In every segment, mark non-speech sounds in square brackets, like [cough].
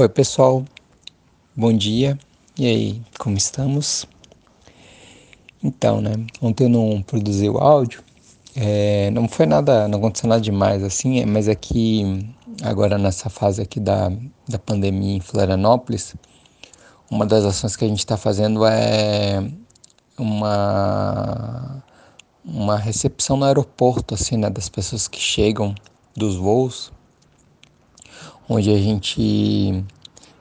Oi, pessoal. Bom dia. E aí, como estamos? Então, né? Ontem eu não produzi o áudio. É, não foi nada, não aconteceu nada demais assim, é, mas é que agora nessa fase aqui da, da pandemia em Florianópolis, uma das ações que a gente está fazendo é uma uma recepção no aeroporto assim, né, das pessoas que chegam dos voos, onde a gente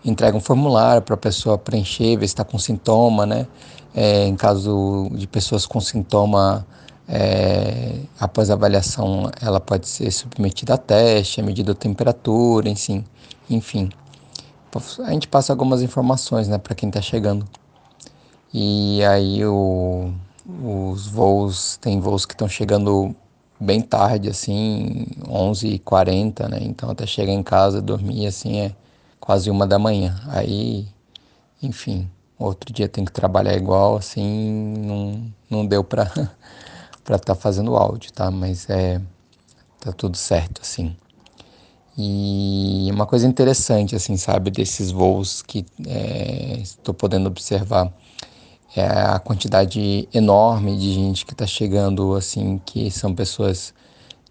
entrega um formulário para a pessoa preencher, ver se está com sintoma, né? É, em caso de pessoas com sintoma, é, após a avaliação, ela pode ser submetida a teste, a medida da temperatura, enfim, enfim. A gente passa algumas informações, né, para quem está chegando. E aí o, os voos, tem voos que estão chegando bem tarde, assim, 11h40, né? Então até chegar em casa, dormir, assim, é quase uma da manhã. Aí, enfim, outro dia tem que trabalhar igual, assim, não, não deu para estar [laughs] tá fazendo áudio, tá? Mas é tá tudo certo, assim. E uma coisa interessante, assim, sabe, desses voos que é, estou podendo observar é a quantidade enorme de gente que está chegando, assim, que são pessoas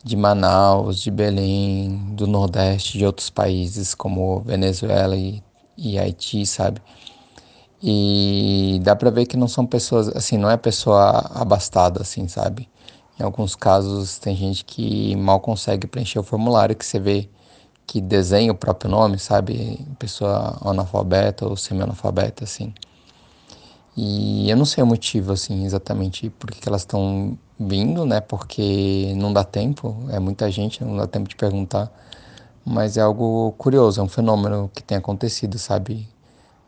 de Manaus, de Belém, do Nordeste, de outros países como Venezuela e, e Haiti, sabe? E dá para ver que não são pessoas, assim, não é pessoa abastada, assim, sabe? Em alguns casos tem gente que mal consegue preencher o formulário, que você vê que desenha o próprio nome, sabe? Pessoa analfabeta ou semi-analfabeta, assim. E eu não sei o motivo, assim, exatamente por que elas estão vindo, né? Porque não dá tempo, é muita gente, não dá tempo de perguntar. Mas é algo curioso, é um fenômeno que tem acontecido, sabe?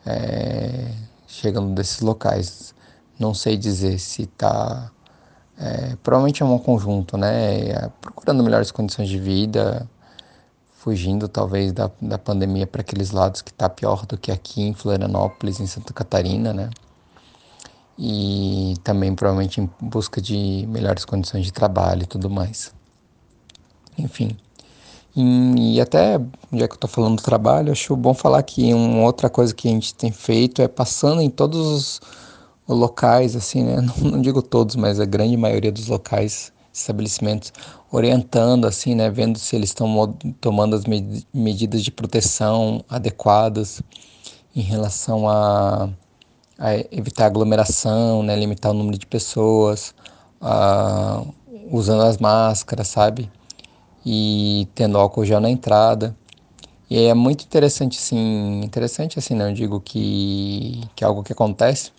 É, chegando desses locais. Não sei dizer se está. É, provavelmente é um conjunto, né? É, procurando melhores condições de vida, fugindo talvez da, da pandemia para aqueles lados que está pior do que aqui em Florianópolis, em Santa Catarina, né? E também provavelmente em busca de melhores condições de trabalho e tudo mais. Enfim. E, e até, já que eu estou falando do trabalho, acho bom falar que uma outra coisa que a gente tem feito é passando em todos os, locais, assim, né? [laughs] Não, não, digo todos, mas a grande maioria dos locais, estabelecimentos, orientando, assim, né? Vendo se eles estão tomando as med medidas de proteção adequadas em relação a evitar aglomeração, né, limitar o número de pessoas, usando as máscaras, sabe? E tendo álcool gel na entrada. E é muito interessante, assim, interessante assim, não, eu digo que, que é algo que acontece.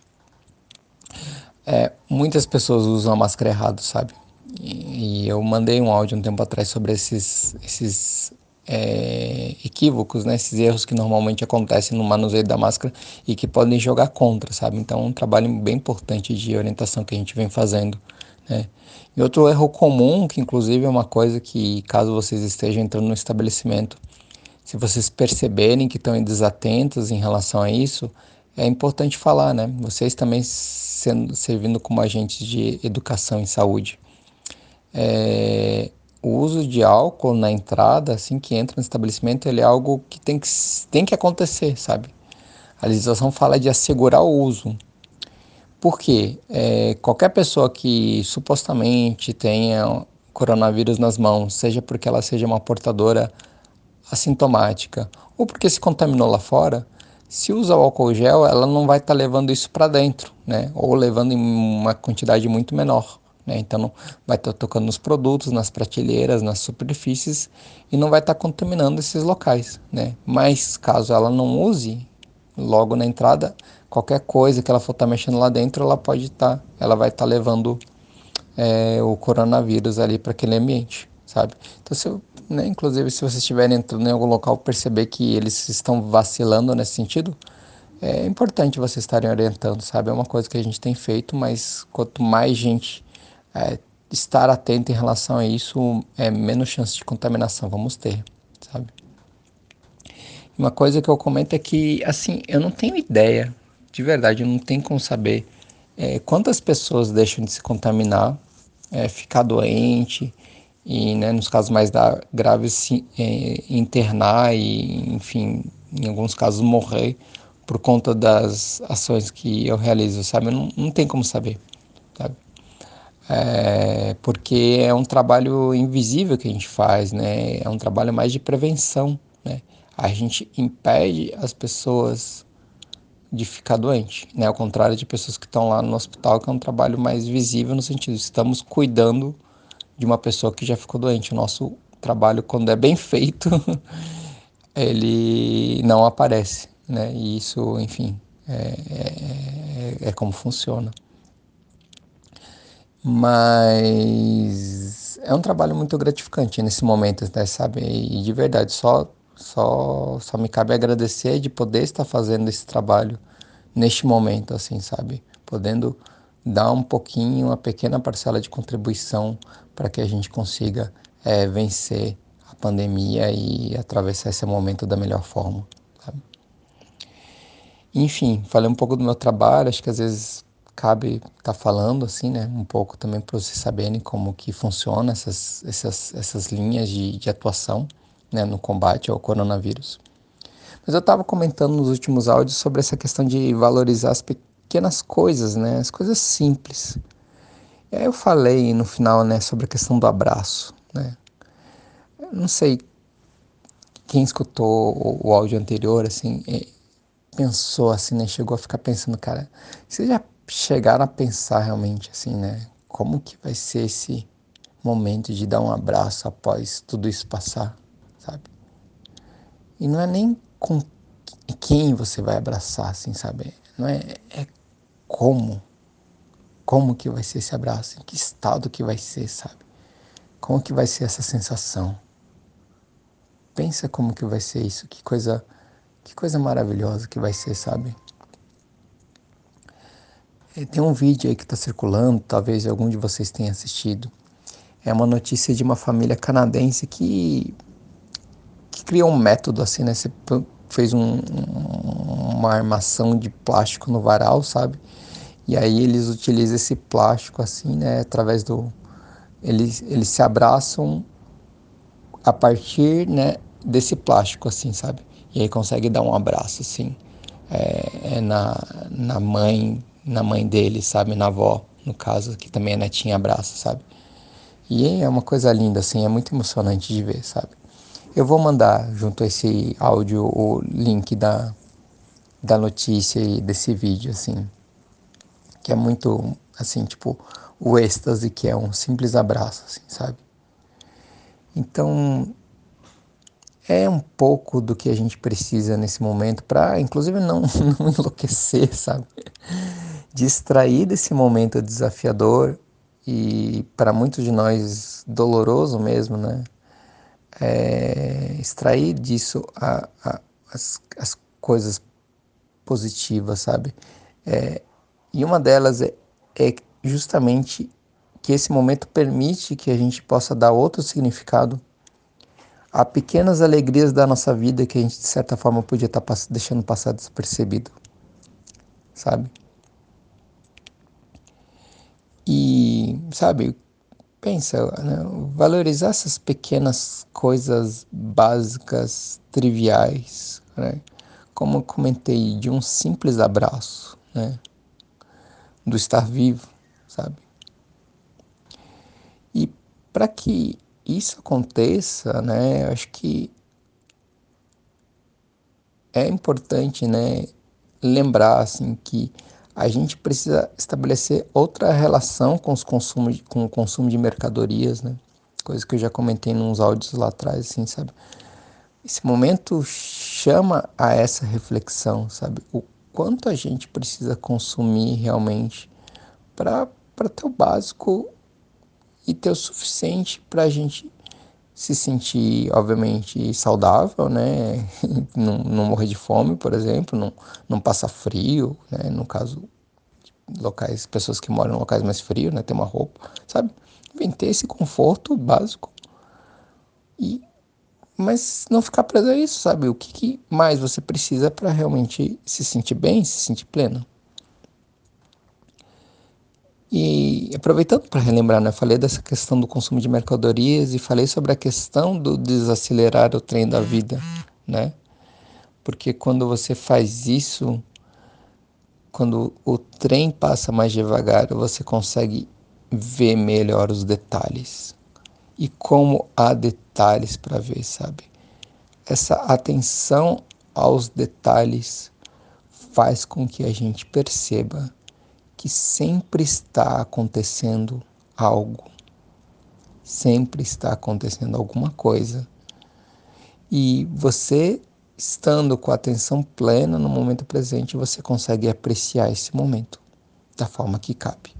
É, muitas pessoas usam a máscara errado, sabe? E, e eu mandei um áudio um tempo atrás sobre esses, esses é, equívocos, né? esses erros que normalmente acontecem no manuseio da máscara e que podem jogar contra, sabe? Então, é um trabalho bem importante de orientação que a gente vem fazendo. Né? E outro erro comum, que inclusive é uma coisa que, caso vocês estejam entrando no estabelecimento, se vocês perceberem que estão desatentos em relação a isso, é importante falar, né? Vocês também sendo, servindo como agentes de educação em saúde. É, o uso de álcool na entrada, assim que entra no estabelecimento, ele é algo que tem que, tem que acontecer, sabe? A legislação fala de assegurar o uso. Por quê? É, qualquer pessoa que supostamente tenha coronavírus nas mãos, seja porque ela seja uma portadora assintomática ou porque se contaminou lá fora, se usa o álcool gel, ela não vai estar tá levando isso para dentro, né? Ou levando em uma quantidade muito menor. Né? Então vai estar tá tocando nos produtos, nas prateleiras, nas superfícies e não vai estar tá contaminando esses locais. Né? Mas caso ela não use logo na entrada, qualquer coisa que ela for estar tá mexendo lá dentro, ela pode estar, tá, ela vai estar tá levando é, o coronavírus ali para aquele ambiente, sabe? Então se né, inclusive se vocês estiverem entrando em algum local perceber que eles estão vacilando nesse sentido, é importante vocês estarem orientando, sabe? É uma coisa que a gente tem feito, mas quanto mais gente é, estar atento em relação a isso, é menos chance de contaminação vamos ter, sabe? Uma coisa que eu comento é que, assim, eu não tenho ideia, de verdade, eu não tenho como saber é, quantas pessoas deixam de se contaminar, é, ficar doente e, né, nos casos mais graves, se, é, internar e, enfim, em alguns casos, morrer por conta das ações que eu realizo, sabe? Não, não tem como saber, sabe? É, porque é um trabalho invisível que a gente faz, né? É um trabalho mais de prevenção, né? A gente impede as pessoas de ficar doente, né? Ao contrário de pessoas que estão lá no hospital, que é um trabalho mais visível no sentido estamos cuidando de uma pessoa que já ficou doente. O nosso trabalho, quando é bem [laughs] feito, ele não aparece, né? E isso, enfim, é, é, é como funciona. Mas é um trabalho muito gratificante nesse momento, né, sabe? E de verdade, só, só, só me cabe agradecer de poder estar fazendo esse trabalho neste momento, assim, sabe? Podendo dar um pouquinho, uma pequena parcela de contribuição para que a gente consiga é, vencer a pandemia e atravessar esse momento da melhor forma. Sabe? Enfim, falei um pouco do meu trabalho, acho que às vezes cabe estar tá falando assim, né, um pouco também para vocês saberem como que funciona essas, essas, essas linhas de, de atuação né, no combate ao coronavírus. Mas eu estava comentando nos últimos áudios sobre essa questão de valorizar as pequenas coisas, né, as coisas simples. E aí eu falei no final, né, sobre a questão do abraço, né. Eu não sei quem escutou o, o áudio anterior, assim, pensou assim, né, chegou a ficar pensando, cara, você já chegaram a pensar realmente assim, né? Como que vai ser esse momento de dar um abraço após tudo isso passar, sabe? E não é nem com quem você vai abraçar, assim, sabe? Não é, é como. Como que vai ser esse abraço? Em que estado que vai ser, sabe? Como que vai ser essa sensação? Pensa como que vai ser isso, que coisa, que coisa maravilhosa que vai ser, sabe? É, tem um vídeo aí que está circulando, talvez algum de vocês tenha assistido. É uma notícia de uma família canadense que, que criou um método assim, né? Você fez um, uma armação de plástico no varal, sabe? E aí eles utilizam esse plástico assim, né? Através do. Eles, eles se abraçam a partir né, desse plástico, assim, sabe? E aí consegue dar um abraço, assim, é, é na, na mãe na mãe dele, sabe? Na avó, no caso, que também é netinha abraça, sabe? E é uma coisa linda, assim, é muito emocionante de ver, sabe? Eu vou mandar junto a esse áudio o link da, da notícia e desse vídeo, assim, que é muito, assim, tipo, o êxtase que é um simples abraço, assim, sabe? Então, é um pouco do que a gente precisa nesse momento para, inclusive, não, [laughs] não enlouquecer, sabe? Distrair desse momento desafiador e para muitos de nós doloroso mesmo, né? É, extrair disso a, a, as, as coisas positivas, sabe? É, e uma delas é, é justamente que esse momento permite que a gente possa dar outro significado a pequenas alegrias da nossa vida que a gente de certa forma podia estar tá deixando passar despercebido, sabe? E, sabe, pensa, né? valorizar essas pequenas coisas básicas, triviais, né? Como eu comentei, de um simples abraço, né? Do estar vivo, sabe? E para que isso aconteça, né? Acho que é importante, né? Lembrar, assim, que a gente precisa estabelecer outra relação com, os consumos, com o consumo de mercadorias, né? Coisa que eu já comentei nos áudios lá atrás, assim, sabe? Esse momento chama a essa reflexão, sabe? O quanto a gente precisa consumir realmente para ter o básico e ter o suficiente para a gente se sentir, obviamente, saudável, né? [laughs] não, não morrer de fome, por exemplo, não, não passar frio, né? No caso, locais, pessoas que moram em locais mais frios, né? Ter uma roupa, sabe? Vem ter esse conforto básico. E, mas não ficar preso a isso, sabe? O que, que mais você precisa para realmente se sentir bem, se sentir pleno? E aproveitando para relembrar, né, falei dessa questão do consumo de mercadorias e falei sobre a questão do desacelerar o trem da vida, né? Porque quando você faz isso, quando o trem passa mais devagar, você consegue ver melhor os detalhes. E como há detalhes para ver, sabe? Essa atenção aos detalhes faz com que a gente perceba que sempre está acontecendo algo, sempre está acontecendo alguma coisa. E você estando com a atenção plena no momento presente, você consegue apreciar esse momento da forma que cabe,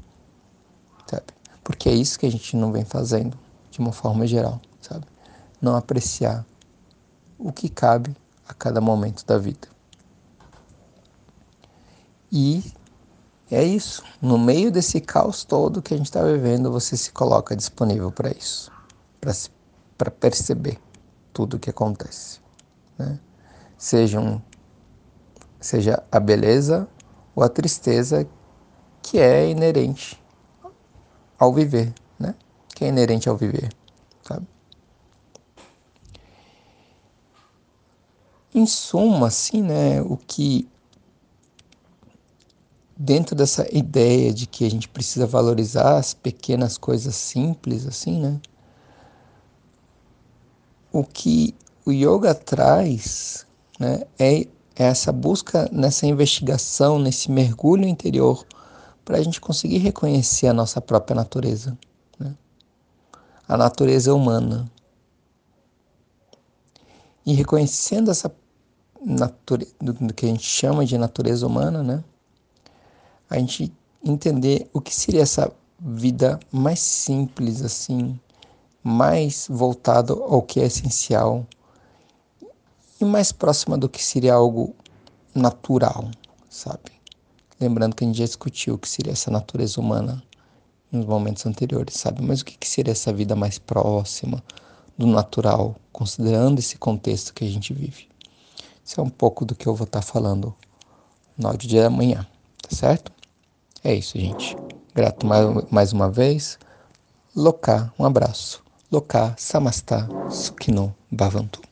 sabe? Porque é isso que a gente não vem fazendo de uma forma geral, sabe? Não apreciar o que cabe a cada momento da vida. E é isso. No meio desse caos todo que a gente está vivendo, você se coloca disponível para isso, para perceber tudo o que acontece. Né? Sejam, seja a beleza ou a tristeza que é inerente ao viver, né? Que é inerente ao viver, sabe? Em suma, assim, né, o que dentro dessa ideia de que a gente precisa valorizar as pequenas coisas simples, assim, né? O que o yoga traz, né, é essa busca nessa investigação, nesse mergulho interior, para a gente conseguir reconhecer a nossa própria natureza, né? a natureza humana. E reconhecendo essa natureza, do que a gente chama de natureza humana, né? A gente entender o que seria essa vida mais simples, assim, mais voltado ao que é essencial e mais próxima do que seria algo natural, sabe? Lembrando que a gente já discutiu o que seria essa natureza humana nos momentos anteriores, sabe? Mas o que seria essa vida mais próxima do natural, considerando esse contexto que a gente vive? Isso é um pouco do que eu vou estar falando no áudio de amanhã, tá certo? É isso, gente. Grato mais, mais uma vez. Loká, um abraço. Loká, Samastá, Sukhino, Bhavantu.